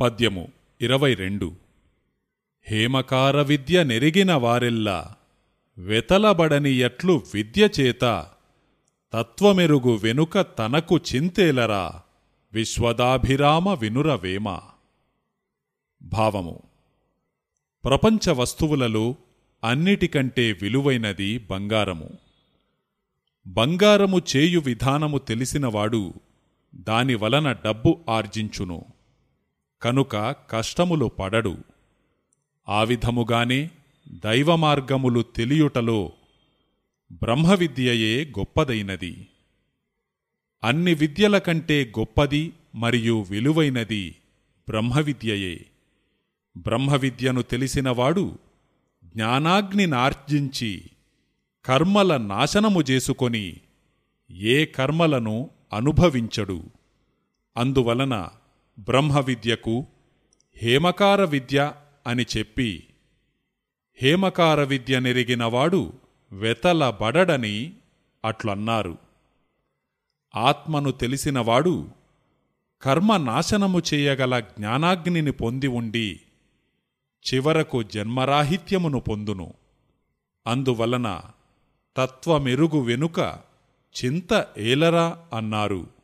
పద్యము ఇరవై రెండు. హేమకార విద్య నెరిగిన వారెల్లా వెతలబడని ఎట్లు విద్య చేత తత్వమెరుగు వెనుక తనకు చింతేలరా విశ్వదాభిరామ వినురవేమ. భావము ప్రపంచ వస్తువులలో అన్నిటికంటే విలువైనది బంగారము. బంగారము చేయు విధానము తెలిసినవాడు దాని వలన డబ్బు ఆర్జించును. కనుక కష్టములు పడడు. ఆ విధముగానే దైవమార్గములు తెలియుటలో బ్రహ్మవిద్యయే గొప్పదైనది. అన్ని విద్యల కంటే గొప్పది మరియు విలువైనది బ్రహ్మవిద్యయే. బ్రహ్మవిద్యను తెలిసినవాడు జ్ఞానాగ్నినార్జించి కర్మల నాశనము చేసుకొని ఏ కర్మలను అనుభవించడు. అందువలన బ్రహ్మవిద్యకు హేమకార విద్య అని చెప్పి హేమకార విద్య నెరిగినవాడు వెతలబడడని అట్లన్నారు. ఆత్మను తెలిసినవాడు కర్మ నాశనము చేయగల జ్ఞానాగ్నిని పొంది ఉండి చివరకు జన్మరాహిత్యమును పొందును. అందువలన తత్వమెరుగు వెనుక చింత ఏలరా అన్నారు.